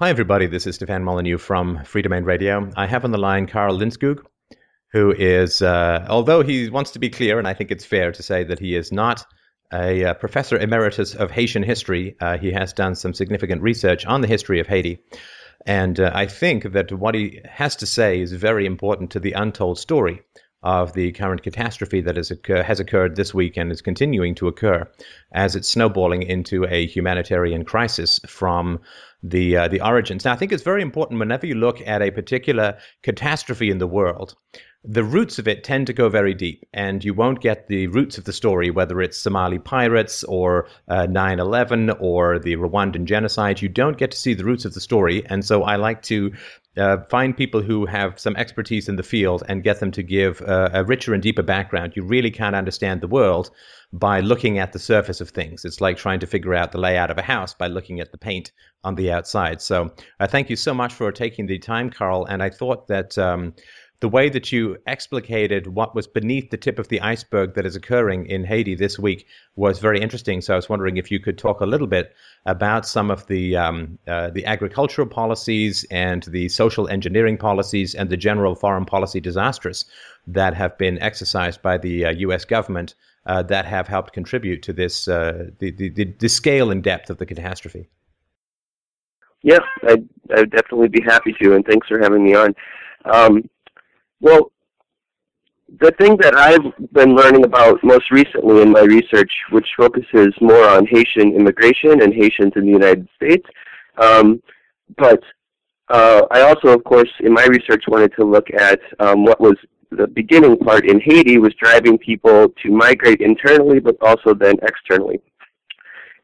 Hi, everybody. This is Stefan Molyneux from Freedomain Radio. I have on the line Carl Lindskoog, who is, uh, although he wants to be clear, and I think it's fair to say that he is not a uh, professor emeritus of Haitian history, uh, he has done some significant research on the history of Haiti. And uh, I think that what he has to say is very important to the untold story of the current catastrophe that has, occur- has occurred this week and is continuing to occur as it's snowballing into a humanitarian crisis from the uh, the origins. Now, I think it's very important whenever you look at a particular catastrophe in the world the roots of it tend to go very deep, and you won't get the roots of the story, whether it's Somali pirates or uh, 9 uh, 11 or the Rwandan genocide. You don't get to see the roots of the story. And so I like to uh, find people who have some expertise in the field and get them to give uh, a richer and deeper background. You really can't understand the world by looking at the surface of things. It's like trying to figure out the layout of a house by looking at the paint on the outside. So uh, thank you so much for taking the time, Carl. And I thought that. Um, the way that you explicated what was beneath the tip of the iceberg that is occurring in Haiti this week was very interesting. So I was wondering if you could talk a little bit about some of the um, uh, the agricultural policies and the social engineering policies and the general foreign policy disasters that have been exercised by the uh, U.S. government uh, that have helped contribute to this uh, the, the, the scale and depth of the catastrophe. Yes, I'd, I'd definitely be happy to, and thanks for having me on. Um, well, the thing that I've been learning about most recently in my research, which focuses more on Haitian immigration and Haitians in the United States, um, but uh, I also, of course, in my research wanted to look at um, what was the beginning part in Haiti was driving people to migrate internally, but also then externally.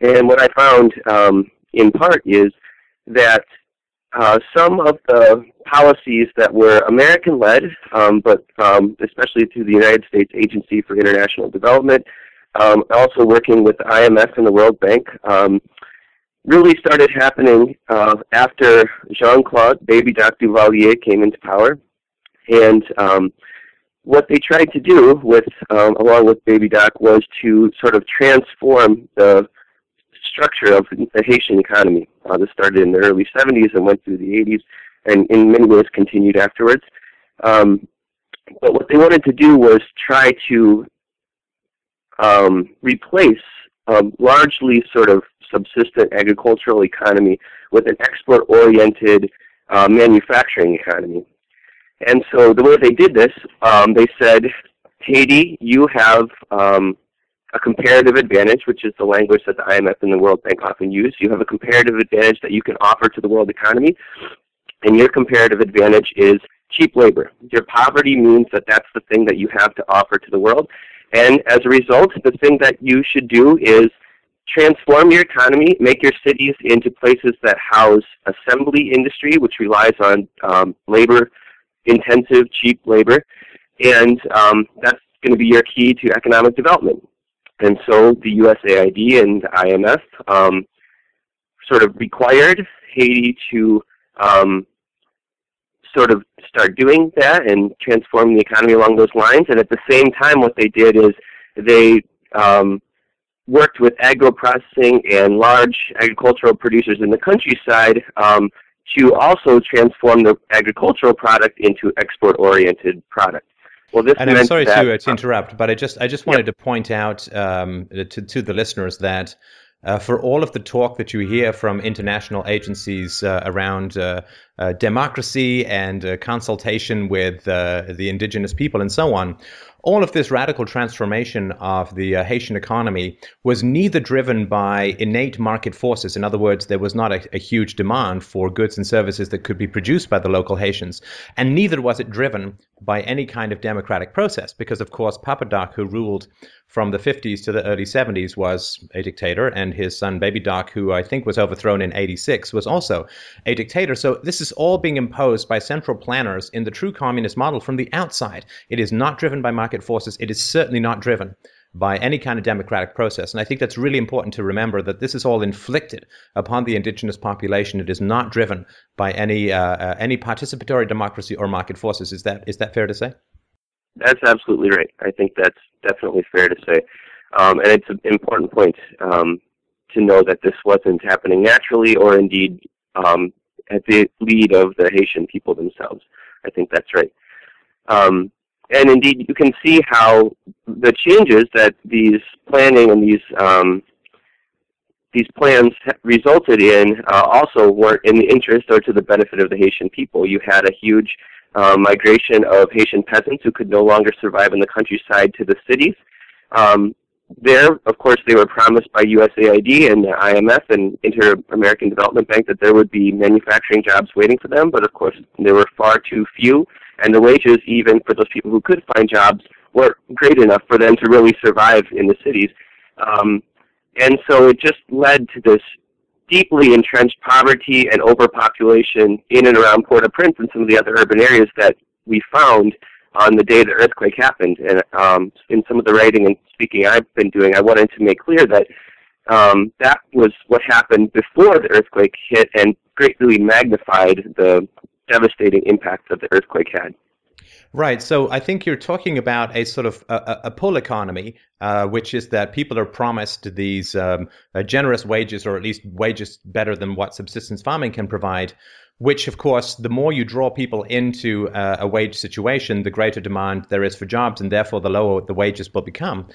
And what I found um, in part is that uh, some of the policies that were American-led, um, but um, especially through the United States Agency for International Development, um, also working with the IMF and the World Bank, um, really started happening uh, after Jean-Claude Baby Doc Duvalier came into power. And um, what they tried to do with, um, along with Baby Doc, was to sort of transform the structure of the Haitian economy. Uh, this started in the early 70s and went through the 80s, and in many ways continued afterwards. Um, but what they wanted to do was try to um, replace a largely sort of subsistent agricultural economy with an export-oriented uh, manufacturing economy. And so the way they did this, um, they said, Haiti, you have um, a comparative advantage, which is the language that the IMF and the World Bank often use. You have a comparative advantage that you can offer to the world economy, and your comparative advantage is cheap labor. Your poverty means that that's the thing that you have to offer to the world. And as a result, the thing that you should do is transform your economy, make your cities into places that house assembly industry, which relies on um, labor intensive, cheap labor. And um, that's going to be your key to economic development. And so the USAID and IMF um, sort of required Haiti to um, sort of start doing that and transform the economy along those lines. And at the same time, what they did is they um, worked with agro-processing and large agricultural producers in the countryside um, to also transform the agricultural product into export-oriented product. Well, this and I'm sorry that, to, uh, to interrupt, but I just I just wanted yep. to point out um, to to the listeners that uh, for all of the talk that you hear from international agencies uh, around uh, uh democracy and uh, consultation with uh, the indigenous people and so on, all of this radical transformation of the Haitian economy was neither driven by innate market forces. In other words, there was not a, a, huge demand for goods and services that could be produced by the local Haitians, and neither was it driven by any kind of democratic process, because of course Papa Doc, who ruled from the 50s to the early 70s was a dictator, and his son Baby Doc, who I think was overthrown in 86, was also a dictator. So this is all being imposed by central planners in the true communist model from the outside. It is not driven by market forces. It is certainly not driven by any kind of democratic process. And I think that's really important to remember that this is all inflicted upon the indigenous population. It is not driven by any uh, uh, any participatory democracy or market forces. Is that is that fair to say? That's absolutely right. I think that's definitely fair to say. Um, and it's an important point um, to know that this wasn't happening naturally or indeed um, at the lead of the Haitian people themselves. I think that's right. Um, and indeed, you can see how the changes that these planning and these um, these plans resulted in uh, also weren't in the interest or to the benefit of the Haitian people. You had a huge uh, migration of Haitian peasants who could no longer survive in the countryside to the cities. Um, there, of course, they were promised by USAID and the IMF and Inter-American Development Bank that there would be manufacturing jobs waiting for them, but of course there were far too few, and the wages, even for those people who could find jobs, weren't great enough for them to really survive in the cities. Um, and so it just led to this deeply entrenched poverty and overpopulation in and around Port-au-Prince and some of the other urban areas that we found on the day the earthquake happened. And um, in some of the writing and speaking I've been doing, I wanted to make clear that um, that was what happened before the earthquake hit and greatly magnified the devastating impact that the earthquake had. Right. So I think you're talking about a sort of a, a pull economy, uh, which is that people are promised these um, uh, generous wages, or at least wages better than what subsistence farming can provide. Which, of course, the more you draw people into uh, a wage situation, the greater demand there is for jobs, and therefore the lower the wages will become.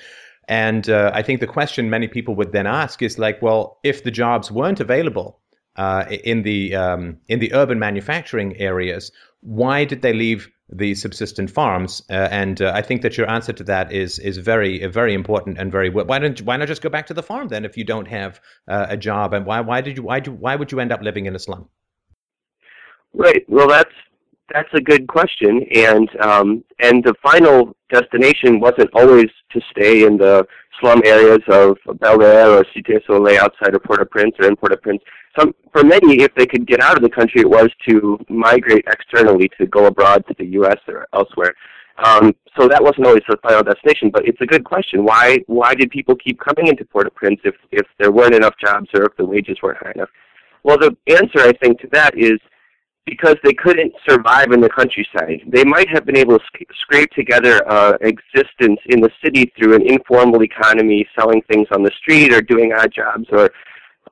And uh, I think the question many people would then ask is like, well, if the jobs weren't available uh, in the um, in the urban manufacturing areas, why did they leave the subsistent farms. Uh, and uh, I think that your answer to that is is very very important and very why don't why not just go back to the farm then if you don't have uh, a job and why why did you why do why would you end up living in a slum? Right. Well, that's that's a good question, and um, and the final destination wasn't always to stay in the slum areas of Bel Air or Cité Soleil outside of Port-au-Prince or in Port-au-Prince. Some, for many, if they could get out of the country, it was to migrate externally to go abroad to the U.S. or elsewhere. Um, so that wasn't always the final destination, but it's a good question. Why why did people keep coming into Port-au-Prince if if there weren't enough jobs or if the wages weren't high enough? Well, the answer I think to that is because they couldn't survive in the countryside. They might have been able to sc- scrape together uh, existence in the city through an informal economy, selling things on the street or doing odd jobs or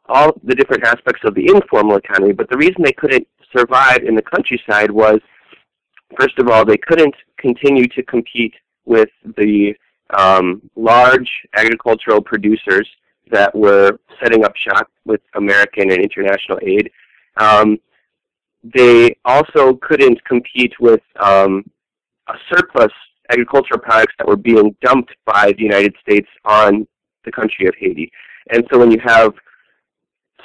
all the different aspects of the informal economy. But the reason they couldn't survive in the countryside was, first of all, they couldn't continue to compete with the um, large agricultural producers that were setting up shop with American and international aid. Um, they also couldn't compete with um, surplus agricultural products that were being dumped by the United States on the country of Haiti. And so when you have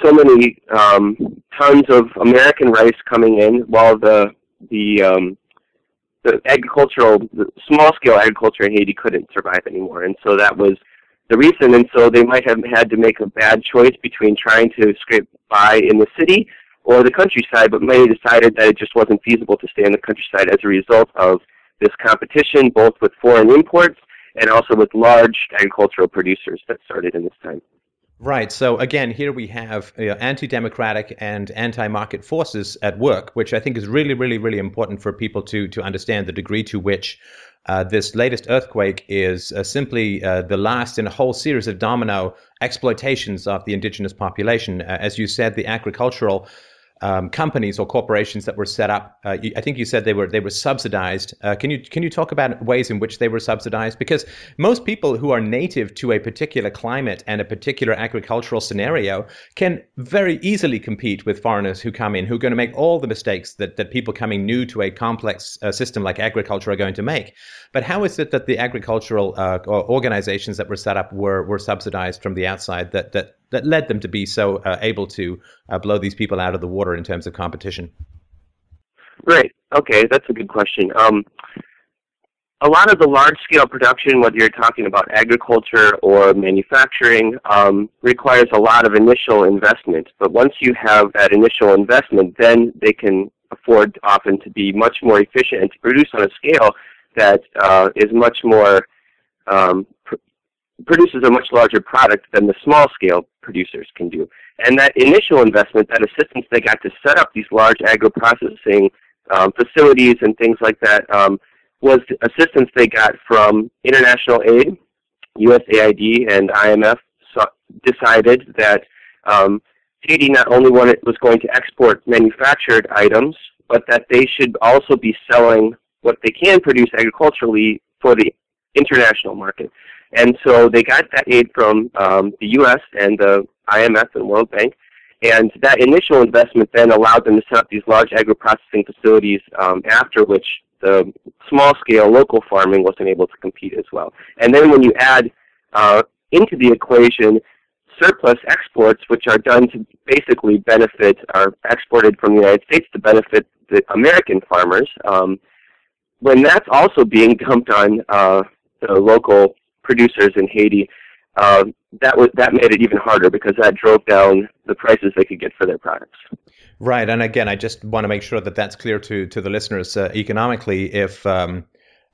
so many um, tons of American rice coming in, while the the um, the agricultural, the small scale agriculture in Haiti couldn't survive anymore, and so that was the reason. And so they might have had to make a bad choice between trying to scrape by in the city or the countryside, but many decided that it just wasn't feasible to stay in the countryside as a result of this competition, both with foreign imports and also with large agricultural producers that started in this time. Right. So again, here we have uh, anti-democratic and anti-market forces at work, which I think is really, really, really important for people to to understand the degree to which uh, this latest earthquake is uh, simply uh, the last in a whole series of domino exploitations of the indigenous population. Uh, as you said, the agricultural um, companies or corporations that were set up. Uh, I think you said they were they were subsidized. Uh, can you can you talk about ways in which they were subsidized? Because most people who are native to a particular climate and a particular agricultural scenario can very easily compete with foreigners who come in who are going to make all the mistakes that that people coming new to a complex uh, system like agriculture are going to make. But how is it that the agricultural uh, organizations that were set up were were subsidized from the outside that that that led them to be so uh, able to uh, blow these people out of the water in terms of competition? Right. Okay, that's a good question. Um, a lot of the large-scale production, whether you're talking about agriculture or manufacturing, um, requires a lot of initial investment. But once you have that initial investment, then they can afford often to be much more efficient and to produce on a scale that uh, is much more um, produces a much larger product than the small scale producers can do. And that initial investment, that assistance they got to set up these large agro-processing um, facilities and things like that, um, was assistance they got from international aid. USAID and IMF decided that um, Haiti not only wanted, was going to export manufactured items, but that they should also be selling what they can produce agriculturally for the international market. And so they got that aid from um, the U.S. and the IMF and World Bank. And that initial investment then allowed them to set up these large agro-processing facilities, um, after which the small-scale local farming wasn't able to compete as well. And then when you add uh, into the equation surplus exports, which are done to basically benefit, are exported from the United States to benefit the American farmers, um, when that's also being dumped on uh, the local producers in Haiti, uh, that was that made it even harder because that drove down the prices they could get for their products. Right, and again, I just want to make sure that that's clear to to the listeners. Uh, economically, if um,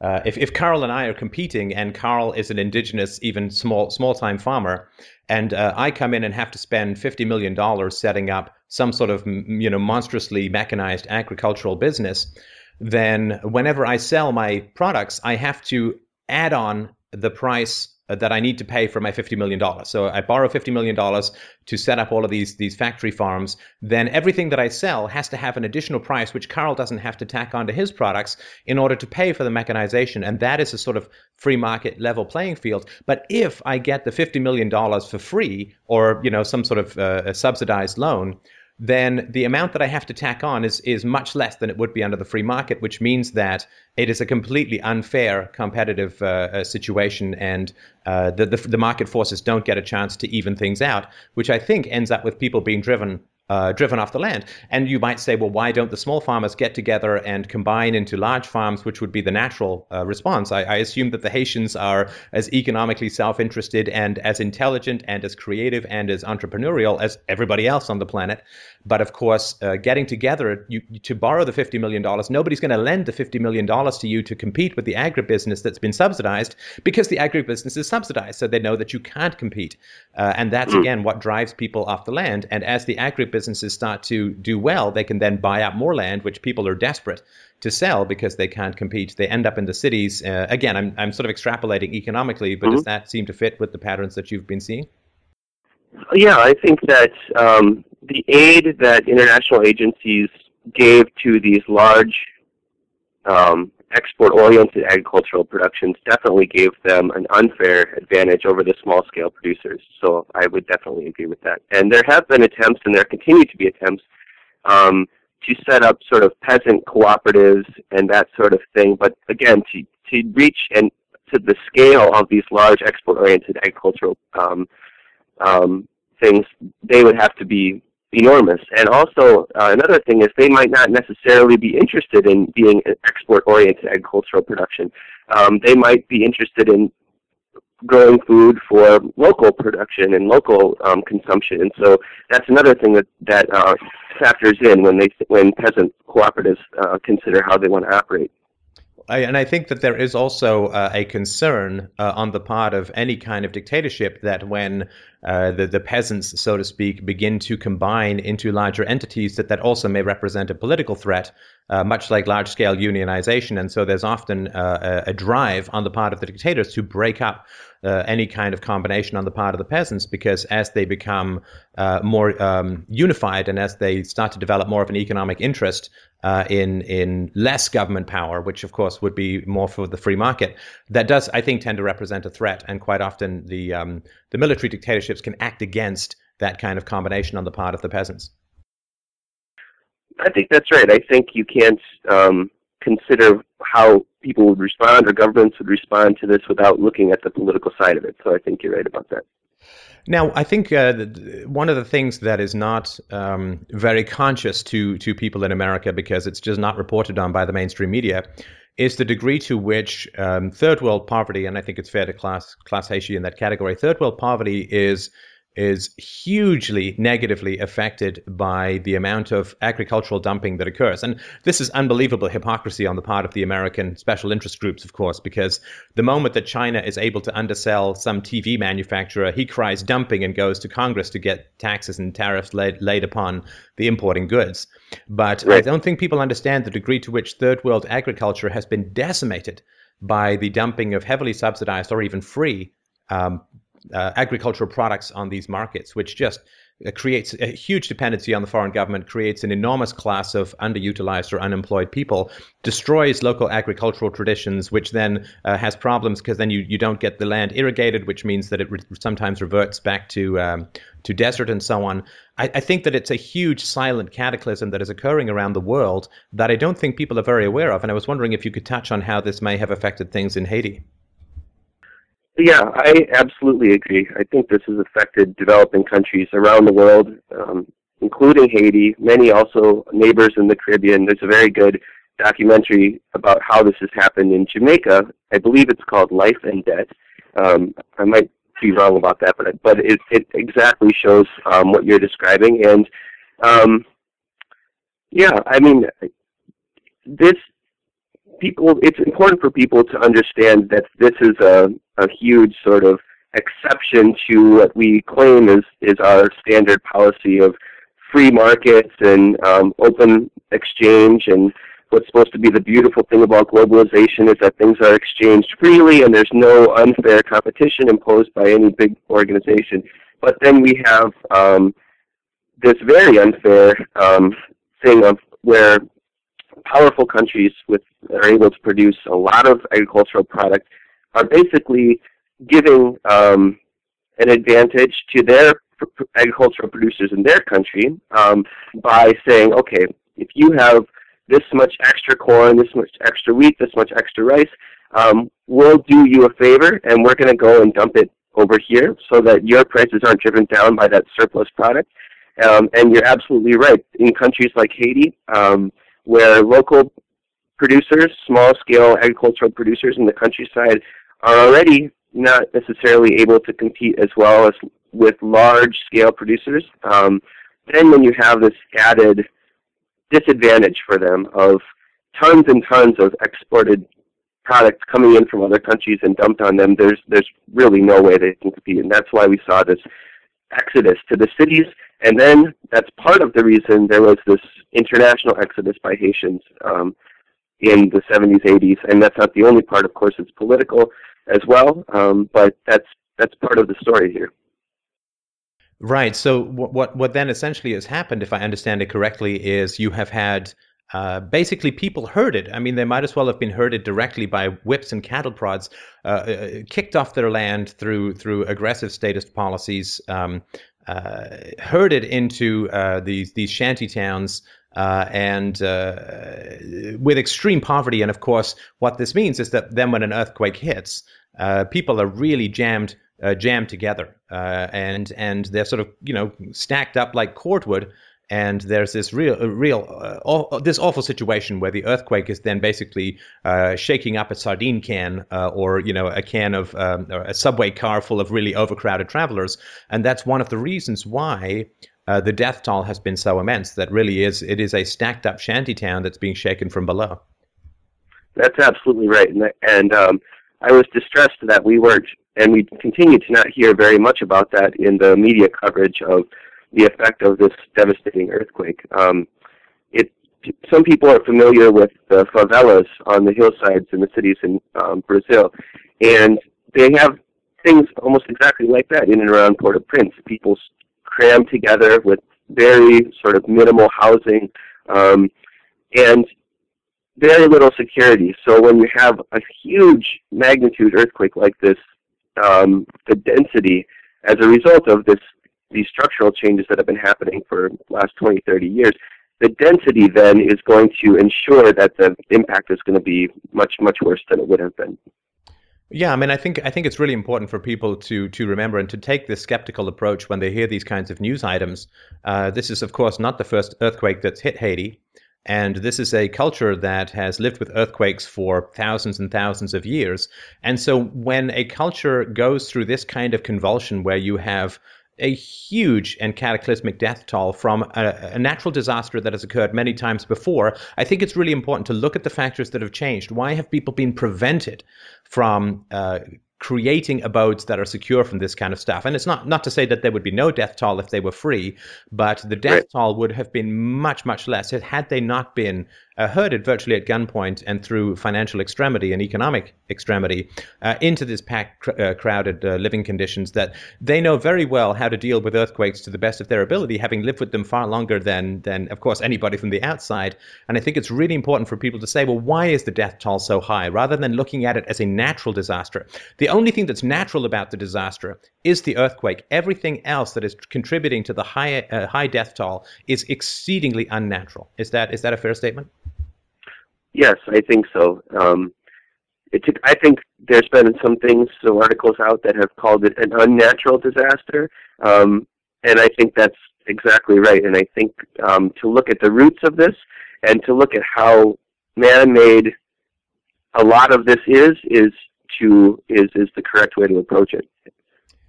uh, if, if Carl and I are competing, and Carl is an indigenous, even small small time farmer, and uh, I come in and have to spend fifty million dollars setting up some sort of you know monstrously mechanized agricultural business, then whenever I sell my products, I have to add on the price that I need to pay for my $50 million. So I borrow $50 million to set up all of these, these factory farms. Then everything that I sell has to have an additional price, which Carl doesn't have to tack onto his products in order to pay for the mechanization. And that is a sort of free market level playing field. But if I get the $50 million for free or, you know, some sort of uh, subsidized loan, then the amount that I have to tack on is is much less than it would be under the free market, which means that it is a completely unfair competitive uh, uh, situation, and uh, the, the the market forces don't get a chance to even things out, which I think ends up with people being driven uh, driven off the land. And you might say, well, why don't the small farmers get together and combine into large farms, which would be the natural uh, response? I, I, assume that the Haitians are as economically self interested and as intelligent and as creative and as entrepreneurial as everybody else on the planet. But of course, uh, getting together you, to borrow the $50 million, nobody's going to lend the $50 million to you to compete with the agribusiness that's been subsidized because the agribusiness is subsidized. So they know that you can't compete. Uh, and that's, hmm. again, what drives people off the land. And as the agribusinesses start to do well, they can then buy up more land, which people are desperate to sell because they can't compete. They end up in the cities. Uh, again, I'm, I'm sort of extrapolating economically, but mm-hmm. does that seem to fit with the patterns that you've been seeing? Yeah, I think that um, the aid that international agencies gave to these large um, export-oriented agricultural productions definitely gave them an unfair advantage over the small-scale producers. So I would definitely agree with that. And there have been attempts, and there continue to be attempts, um, to set up sort of peasant cooperatives and that sort of thing. But again, to to reach and to the scale of these large export-oriented agricultural um, um, things, they would have to be enormous. And also, uh, another thing is they might not necessarily be interested in being export-oriented agricultural production. Um, they might be interested in growing food for local production and local um, consumption. And so that's another thing that that uh, factors in when they when peasant cooperatives uh, consider how they want to operate. I, and I think that there is also uh, a concern uh, on the part of any kind of dictatorship that when uh, the, the peasants, so to speak, begin to combine into larger entities, that that also may represent a political threat, uh, much like large scale unionization. And so there's often uh, a, drive on the part of the dictators to break up uh, any kind of combination on the part of the peasants because as they become more um, unified and as they start to develop more of an economic interest, uh, in in less government power, which of course would be more for the free market. That does, I think, tend to represent a threat, and quite often the um, the military dictatorships can act against that kind of combination on the part of the peasants. I think that's right. I think you can't um, consider how people would respond or governments would respond to this without looking at the political side of it. So I think you're right about that. Now, I think uh, one of the things that is not um, very conscious to to people in America because it's just not reported on by the mainstream media is the degree to which um, third world poverty, and I think it's fair to class class Haiti in that category. Third world poverty is is hugely negatively affected by the amount of agricultural dumping that occurs. And this is unbelievable hypocrisy on the part of the American special interest groups, of course, because the moment that China is able to undersell some TV manufacturer, he cries dumping and goes to Congress to get taxes and tariffs laid, laid upon the importing goods. But right. I don't think people understand the degree to which third world agriculture has been decimated by the dumping of heavily subsidized or even free um, uh, agricultural products on these markets, which just uh, creates a huge dependency on the foreign government, creates an enormous class of underutilized or unemployed people, destroys local agricultural traditions, which then uh, has problems because then you, you don't get the land irrigated, which means that it re- sometimes reverts back to um, to desert and so on. I, I, think that it's a huge silent cataclysm that is occurring around the world that I don't think people are very aware of. And I was wondering if you could touch on how this may have affected things in Haiti. Yeah, I absolutely agree. I think this has affected developing countries around the world, um, including Haiti, many also neighbors in the Caribbean. There's a very good documentary about how this has happened in Jamaica. I believe it's called Life and Debt. Um, I might be wrong about that, but but it, it exactly shows um, what you're describing. And um, yeah, I mean, this people. It's important for people to understand that this is a a huge sort of exception to what we claim is is our standard policy of free markets and um, open exchange and what's supposed to be the beautiful thing about globalization is that things are exchanged freely and there's no unfair competition imposed by any big organization. But then we have um, this very unfair um, thing of where powerful countries with are able to produce a lot of agricultural product are basically giving um, an advantage to their agricultural producers in their country um, by saying, okay, if you have this much extra corn, this much extra wheat, this much extra rice, um, we'll do you a favor and we're going to go and dump it over here so that your prices aren't driven down by that surplus product. Um, and you're absolutely right. In countries like Haiti, um, where local producers, small scale agricultural producers in the countryside, are already not necessarily able to compete as well as with large scale producers, um, then when you have this added disadvantage for them of tons and tons of exported products coming in from other countries and dumped on them, there's there's really no way they can compete, and that's why we saw this exodus to the cities. And then that's part of the reason there was this international exodus by Haitians um, in the 70s, 80s, and that's not the only part. Of course, it's political as well, um, but that's that's part of the story here. Right. So what what then essentially has happened, if I understand it correctly, is you have had uh, basically people herded. I mean, they might as well have been herded directly by whips and cattle prods, uh, uh, kicked off their land through through aggressive statist policies, um, uh, herded into these these shanty towns. And with extreme poverty, and of course, what this means is that then when an earthquake hits, people are really jammed jammed together, and and they're sort of you know stacked up like cordwood. And there's this real, real, uh, this awful situation where the earthquake is then basically uh, shaking up a sardine can uh, or you know a can of um, a subway car full of really overcrowded travelers, and that's one of the reasons why uh, the death toll has been so immense. That really is it is a stacked up shanty town that's being shaken from below. That's absolutely right, and, and um, I was distressed that we weren't and we continue to not hear very much about that in the media coverage of the effect of this devastating earthquake. Um, it, some people are familiar with the favelas on the hillsides in the cities in um, Brazil, and they have things almost exactly like that in and around Port-au-Prince. People cram together with very sort of minimal housing um, and very little security. So when you have a huge magnitude earthquake like this um, the density as a result of this these structural changes that have been happening for the last 20, 30 years, the density then is going to ensure that the impact is going to be much, much worse than it would have been. Yeah, I mean, I think I think it's really important for people to to remember and to take this skeptical approach when they hear these kinds of news items. Uh, this is, of course, not the first earthquake that's hit Haiti. And this is a culture that has lived with earthquakes for thousands and thousands of years. And so when a culture goes through this kind of convulsion where you have a huge and cataclysmic death toll from a, a, natural disaster that has occurred many times before, I think it's really important to look at the factors that have changed. Why have people been prevented from uh, creating abodes that are secure from this kind of stuff. And it's not not to say that there would be no death toll if they were free, but the death right. toll would have been much much less had they not been uh, herded virtually at gunpoint and through financial extremity and economic extremity uh, into this packed, cr- uh, crowded uh, living conditions that they know very well how to deal with earthquakes to the best of their ability, having lived with them far longer than, than of course, anybody from the outside. And I think it's really important for people to say, well, why is the death toll so high? Rather than looking at it as a natural disaster. The only thing that's natural about the disaster is the earthquake. Everything else that is contributing to the high, uh, high death toll is exceedingly unnatural. Is that, is that a fair statement? Yes, I think so. Um, took, I think there's been some things, some articles out that have called it an unnatural disaster, um, and I think that's exactly right. And I think um, to look at the roots of this and to look at how man-made a lot of this is is to is is the correct way to approach it.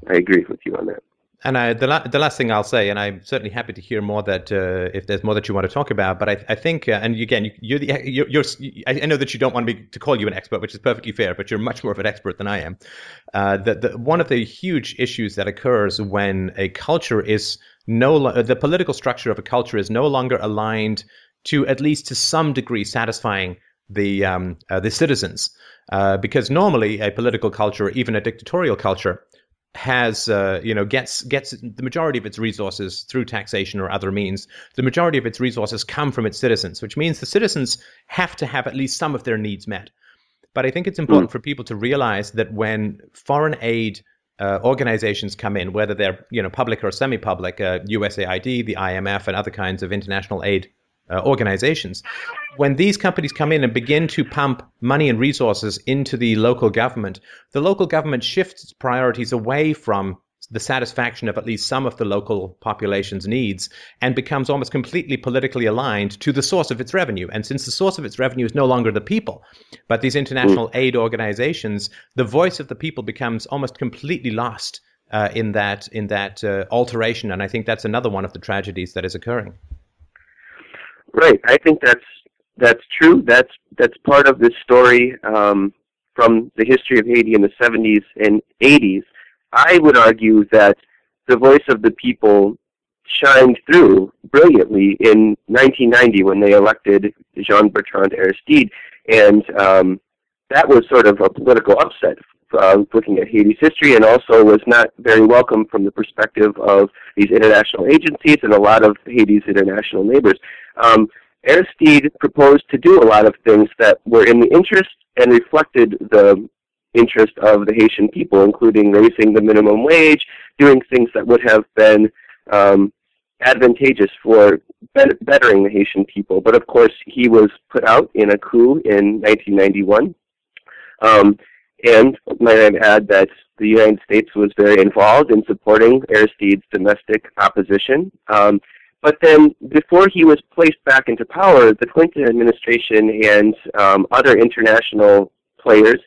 I agree with you on that. And I, the, la- the last thing I'll say, and I'm certainly happy to hear more that uh, if there's more that you want to talk about, but I, I think, uh, and again, you, are the, you're, you're, I know that you don't want me to call you an expert, which is perfectly fair, but you're much more of an expert than I am. Uh, the, the, one of the huge issues that occurs when a culture is no, the political structure of a culture is no longer aligned to at least to some degree satisfying the um, uh, the citizens, uh, because normally a political culture, even a dictatorial culture, has uh, you know gets gets the majority of its resources through taxation or other means. The majority of its resources come from its citizens, which means the citizens have to have at least some of their needs met. But I think it's important mm. for people to realize that when foreign aid uh, organizations come in, whether they're you know public or semi-public, uh, USAID, the IMF, and other kinds of international aid uh, organizations, when these companies come in and begin to pump money and resources into the local government, the local government shifts its priorities away from the satisfaction of at least some of the local population's needs and becomes almost completely politically aligned to the source of its revenue. And since the source of its revenue is no longer the people, but these international aid organizations, the voice of the people becomes almost completely lost uh, in that in that uh, alteration. And I think that's another one of the tragedies that is occurring. Right. I think that's that's true. That's that's part of this story um, from the history of Haiti in the 70s and 80s. I would argue that the voice of the people shined through brilliantly in 1990 when they elected Jean Bertrand Aristide, and um, that was sort of a political upset. Uh, looking at Haiti's history, and also was not very welcome from the perspective of these international agencies and a lot of Haiti's international neighbors. Um, Aristide proposed to do a lot of things that were in the interest and reflected the interest of the Haitian people, including raising the minimum wage, doing things that would have been um, advantageous for bettering the Haitian people. But of course, he was put out in a coup in 1991. Um, and might I add that the United States was very involved in supporting Aristide's domestic opposition. Um, but then, before he was placed back into power, the Clinton administration and um, other international players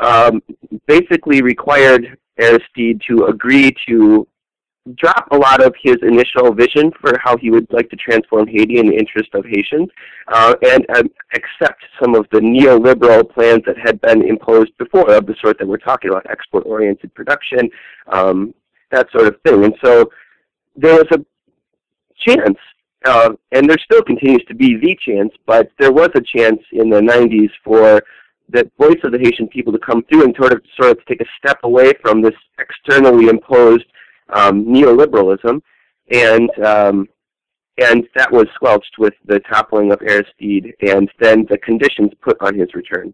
um, basically required Aristide to agree to drop a lot of his initial vision for how he would like to transform Haiti in the interest of Haitians, uh, and um, accept some of the neoliberal plans that had been imposed before, of the sort that we're talking about, export-oriented production, um, that sort of thing. And so there was a chance, uh, and there still continues to be the chance, but there was a chance in the 90s for the voice of the Haitian people to come through and sort of sort of take a step away from this externally imposed um, neoliberalism, and um, and that was squelched with the toppling of Aristide and then the conditions put on his return.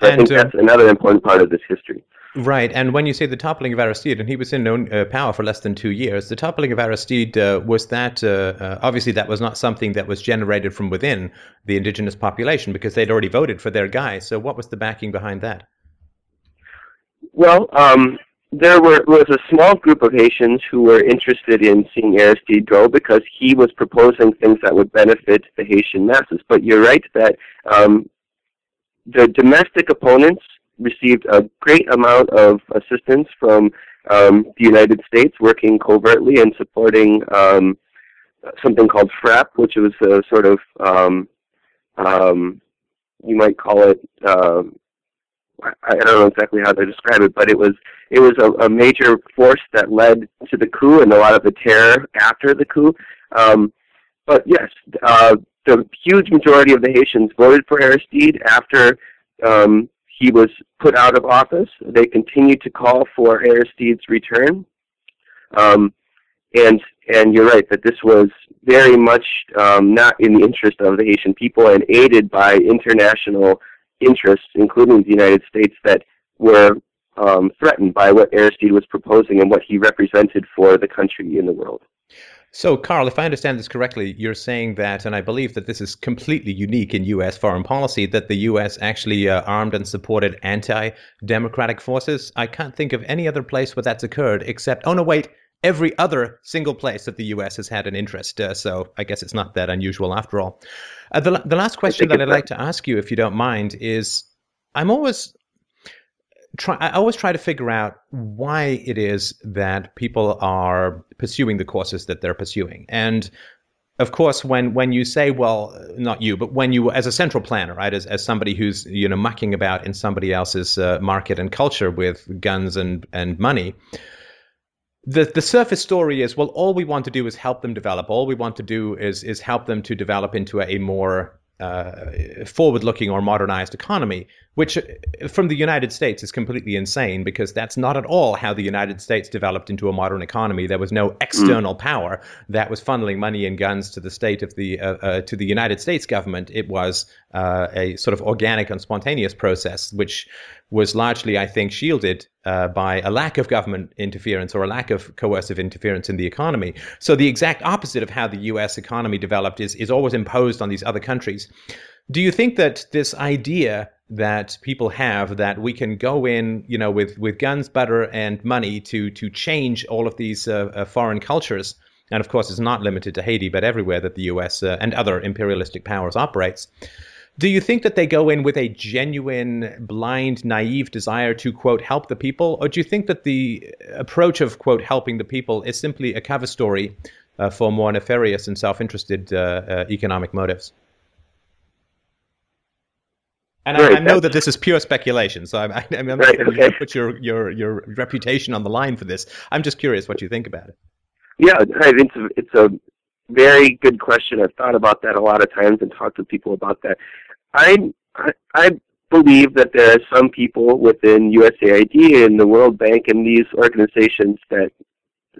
So and, I think uh, that's another important part of this history. Right, and when you say the toppling of Aristide, and he was in no, uh, power for less than two years, the toppling of Aristide uh, was that uh, uh, obviously that was not something that was generated from within the indigenous population because they'd already voted for their guy. So, what was the backing behind that? Well, um, there were, was a small group of Haitians who were interested in seeing Aristide go because he was proposing things that would benefit the Haitian masses. But you're right that um, the domestic opponents received a great amount of assistance from um, the United States, working covertly and supporting um, something called FRAPH, which was a sort of um, um, you might call it uh, I don't know exactly how to describe it, but it was it was a, a major force that led to the coup and a lot of the terror after the coup. Um, but yes, uh, the huge majority of the Haitians voted for Aristide after um, he was put out of office. They continued to call for Aristide's return. Um, and and you're right that this was very much um, not in the interest of the Haitian people and aided by international interests, including the United States, that were um, threatened by what Aristide was proposing and what he represented for the country in the world. So, Carl, if I understand this correctly, you're saying that, and I believe that this is completely unique in U.S. foreign policy, that the U.S. actually uh, armed and supported anti democratic forces. I can't think of any other place where that's occurred except, oh no, wait, every other single place that the U.S. has had an interest. Uh, so I guess it's not that unusual after all. Uh, the, the last question that I'd like to ask you, if you don't mind, is I'm always try I always try to figure out why it is that people are pursuing the courses that they're pursuing. And of course, when when you say, well, not you, but when you, as a central planner, right, as, as somebody who's you know mucking about in somebody else's uh, market and culture with guns and and money, the the surface story is, well, all we want to do is help them develop. All we want to do is is help them to develop into a, more uh, forward-looking or modernized economy, which uh, from the United States is completely insane because that's not at all how the United States developed into a modern economy. There was no external mm. power that was funneling money and guns to the state of the uh, uh, to the United States government. It was uh, a sort of organic and spontaneous process, which was largely, I think, shielded uh, by a lack of government interference or a lack of coercive interference in the economy. So the exact opposite of how the U.S. economy developed is is always imposed on these other countries. Do you think that this idea that people have that we can go in, you know, with with guns, butter, and money to to change all of these uh, uh, foreign cultures, and of course, it's not limited to Haiti, but everywhere that the U.S. Uh, and other imperialistic powers operates. Do you think that they go in with a genuine, blind, naive desire to, quote, help the people? Or do you think that the approach of, quote, helping the people is simply a cover story uh, for more nefarious and self interested uh, uh, economic motives? And right, I, I, know that this is pure speculation, so I'm, I'm not right, going okay. to put your, your, your reputation on the line for this. I'm just curious what you think about it. Yeah, it's a, it's a very good question. I've thought about that a lot of times and talked to people about that. I, I believe that there are some people within USAID and the World Bank and these organizations that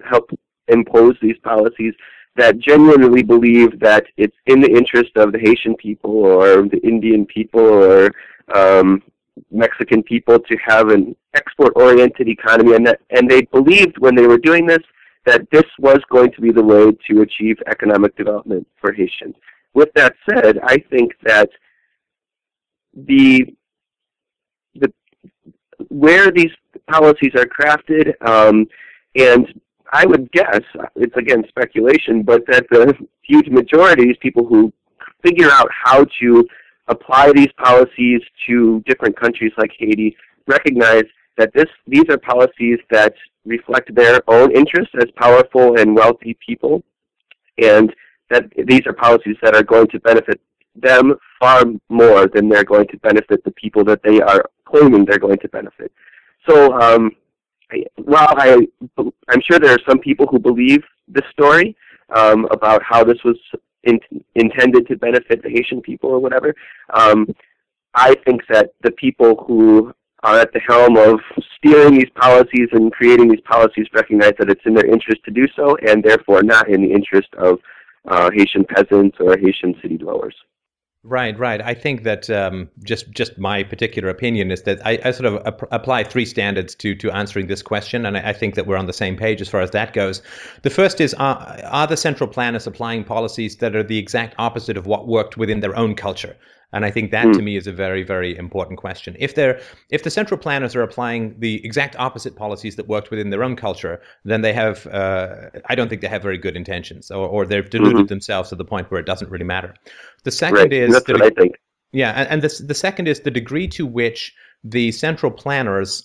help impose these policies that genuinely believe that it's in the interest of the Haitian people or the Indian people or um, Mexican people to have an export-oriented economy, and that and they believed when they were doing this that this was going to be the way to achieve economic development for Haitians. With that said, I think that the the where these policies are crafted, um, and I would guess it's again speculation, but that the huge majority, these people who figure out how to apply these policies to different countries like Haiti, recognize that this these are policies that reflect their own interests as powerful and wealthy people, and that these are policies that are going to benefit them far more than they're going to benefit the people that they are claiming they're going to benefit. So um, while I, I'm sure there are some people who believe this story um, about how this was in, intended to benefit the Haitian people or whatever, um, I think that the people who are at the helm of steering these policies and creating these policies recognize that it's in their interest to do so and therefore not in the interest of uh, Haitian peasants or Haitian city dwellers. Right, right. I think that um, just just my particular opinion is that I, I sort of ap- apply three standards to to answering this question, and I, I, think that we're on the same page as far as that goes. The first is are, are the central planners applying policies that are the exact opposite of what worked within their own culture? And I think that mm. to me is a very, very important question. If they're if the central planners are applying the exact opposite policies that worked within their own culture, then they have uh, I don't think they have very good intentions, or, or they've deluded mm-hmm. themselves to the point where it doesn't really matter. The second right. is that's the, what I think. Yeah, and, and the the second is the degree to which the central planners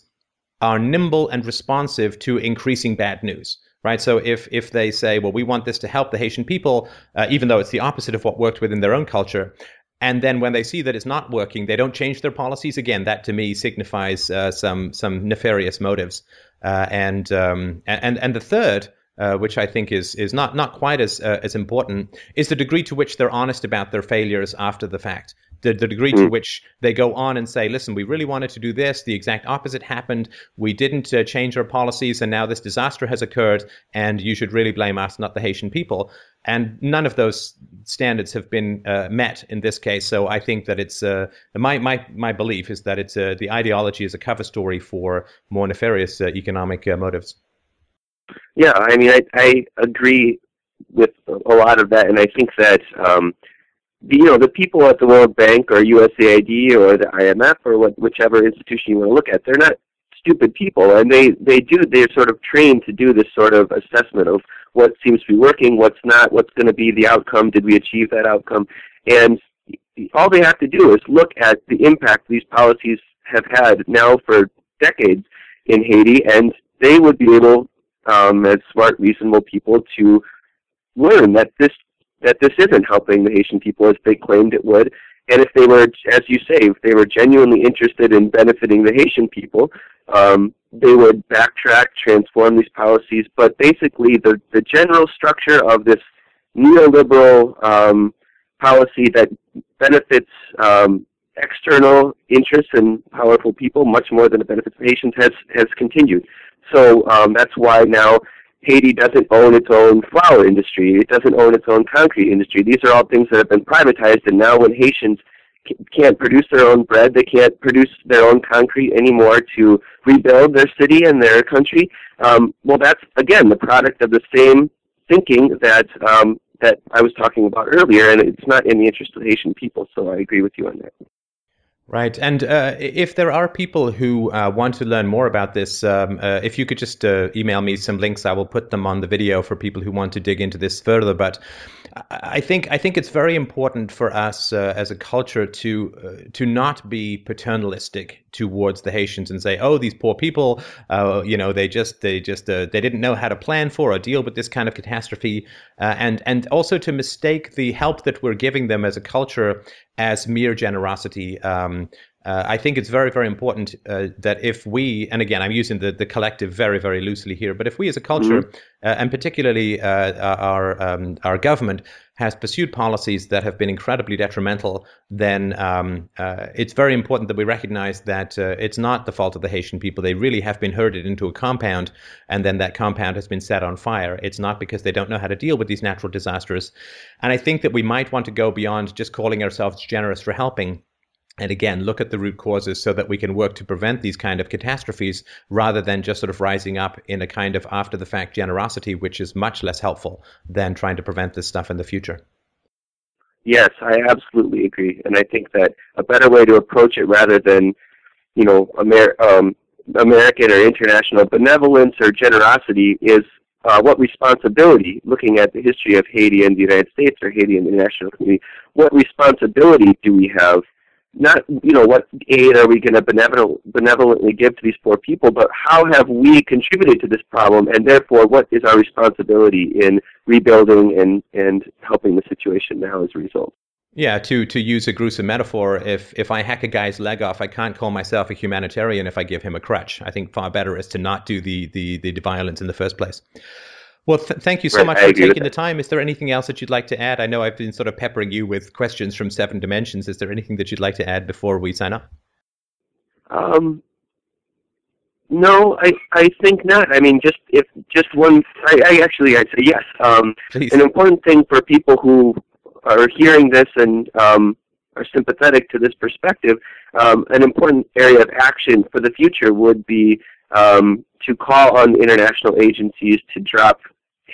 are nimble and responsive to increasing bad news right? So if if they say, well, we want this to help the Haitian people, uh, even though it's the opposite of what worked within their own culture, and then when they see that it's not working, they don't change their policies. Again, that to me signifies uh, some some nefarious motives. Uh, and, um, and and the third, uh, which I think is is not not quite as uh, as important, is the degree to which they're honest about their failures after the fact the, the degree to hmm. which they go on and say, listen, we really wanted to do this. The exact opposite happened. We didn't uh, change our policies, and now this disaster has occurred, and you should really blame us, not the Haitian people. And none of those standards have been uh, met in this case. So I think that it's uh, my, my, my belief is that it's uh, the ideology is a cover story for more nefarious uh, economic uh, motives. Yeah, I mean, I, I agree with a lot of that, and I think that um, you know the people at the World Bank or USAID or the IMF or what, whichever institution you want to look at, they're not stupid people, and they they do they're sort of trained to do this sort of assessment of what seems to be working, what's not, what's going to be the outcome, did we achieve that outcome, and all they have to do is look at the impact these policies have had now for decades in Haiti, and they would be able, um, as smart, reasonable people, to learn that this that this isn't helping the Haitian people as they claimed it would. And if they were, as you say, if they were genuinely interested in benefiting the Haitian people, um, they would backtrack, transform these policies. But basically, the, the general structure of this neoliberal um, policy that benefits um, external interests and powerful people much more than it benefits the Haitians has, has continued. So um, that's why now Haiti doesn't own its own flour industry. It doesn't own its own concrete industry. These are all things that have been privatized, and now when Haitians can't produce their own bread, they can't produce their own concrete anymore to rebuild their city and their country. Um, well, that's again the product of the same thinking that um, that I was talking about earlier, and it's not in the interest of Haitian people. So I agree with you on that. Right. And uh, if there are people who uh, want to learn more about this, um, uh, if you could just uh, email me some links, I will put them on the video for people who want to dig into this further. But I think I think it's very important for us uh, as a culture to uh, to not be paternalistic towards the Haitians and say, "Oh, these poor people, you know, they just they just they didn't know how to plan for or deal with this kind of catastrophe," and and also to mistake the help that we're giving them as a culture as mere generosity. Um, uh, I think it's very, very important uh, that if we, and again, I'm using the, the collective very, very loosely here, but if we as a culture, mm-hmm. uh, and particularly uh, our um, our government, has pursued policies that have been incredibly detrimental, then um, uh, it's very important that we recognize that uh, it's not the fault of the Haitian people. They really have been herded into a compound, and then that compound has been set on fire. It's not because they don't know how to deal with these natural disasters. And I think that we might want to go beyond just calling ourselves generous for helping and again look at the root causes so that we can work to prevent these kind of catastrophes rather than just sort of rising up in a kind of after the fact generosity which is much less helpful than trying to prevent this stuff in the future. Yes i absolutely agree. And i think that a better way to approach it rather than you know Amer- um, american or international benevolence or generosity is uh, what responsibility, looking at the history of Haiti and the United States or Haiti and the international community, what responsibility do we have not you know what aid are we going to benevolent, benevolently give to these poor people, but how have we contributed to this problem, and therefore what is our responsibility in rebuilding and and helping the situation now as a result. Yeah, to to use a gruesome metaphor, if if I hack a guy's leg off, I can't call myself a humanitarian if I give him a crutch. I think far better is to not do the the the violence in the first place. Well, th- thank you so right, much for taking the time. Is there anything else that you'd like to add? I know I've been sort of peppering you with questions from seven dimensions. Is there anything that you'd like to add before we sign up? Um, no, I I think not. I mean, just if just one. I, I actually I'd say yes. Um, an important thing for people who are hearing this and um, are sympathetic to this perspective, um, an important area of action for the future would be um, to call on international agencies to drop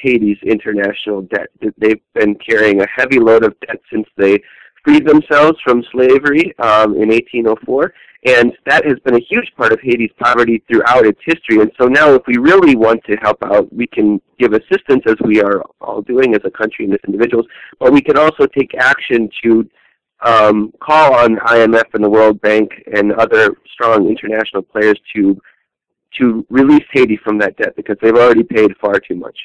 Haiti's international debt. They've been carrying a heavy load of debt since they freed themselves from slavery um, in 1804, and that has been a huge part of Haiti's poverty throughout its history. And so now, if we really want to help out, we can give assistance as we are all doing as a country and as individuals, but we can also take action to um, call on IMF and the World Bank and other strong international players to to release Haiti from that debt because they've already paid far too much.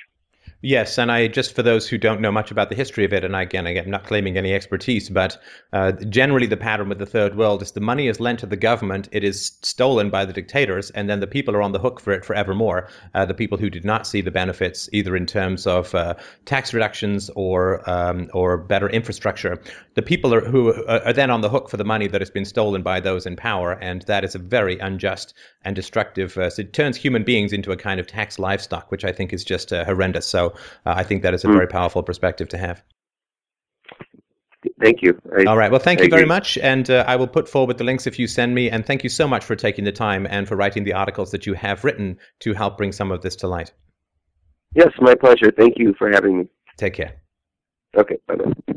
Yes, and I just for those who don't know much about the history of it, and again, I'm not claiming any expertise, but uh, generally the pattern with the third world is the money is lent to the government, it is stolen by the dictators, and then the people are on the hook for it forevermore. Uh, the people who did not see the benefits, either in terms of uh, tax reductions or um, or better infrastructure, the people are, who are then on the hook for the money that has been stolen by those in power, and that is a very unjust and destructive. Uh, so it turns human beings into a kind of tax livestock, which I think is just uh, horrendous. So uh, I think that is a mm. very powerful perspective to have. Thank you. I, All right. Well, thank I you agree. very much. And uh, I will put forward the links if you send me. And thank you so much for taking the time and for writing the articles that you have written to help bring some of this to light. Yes, my pleasure. Thank you for having me. Take care. Okay. Bye bye.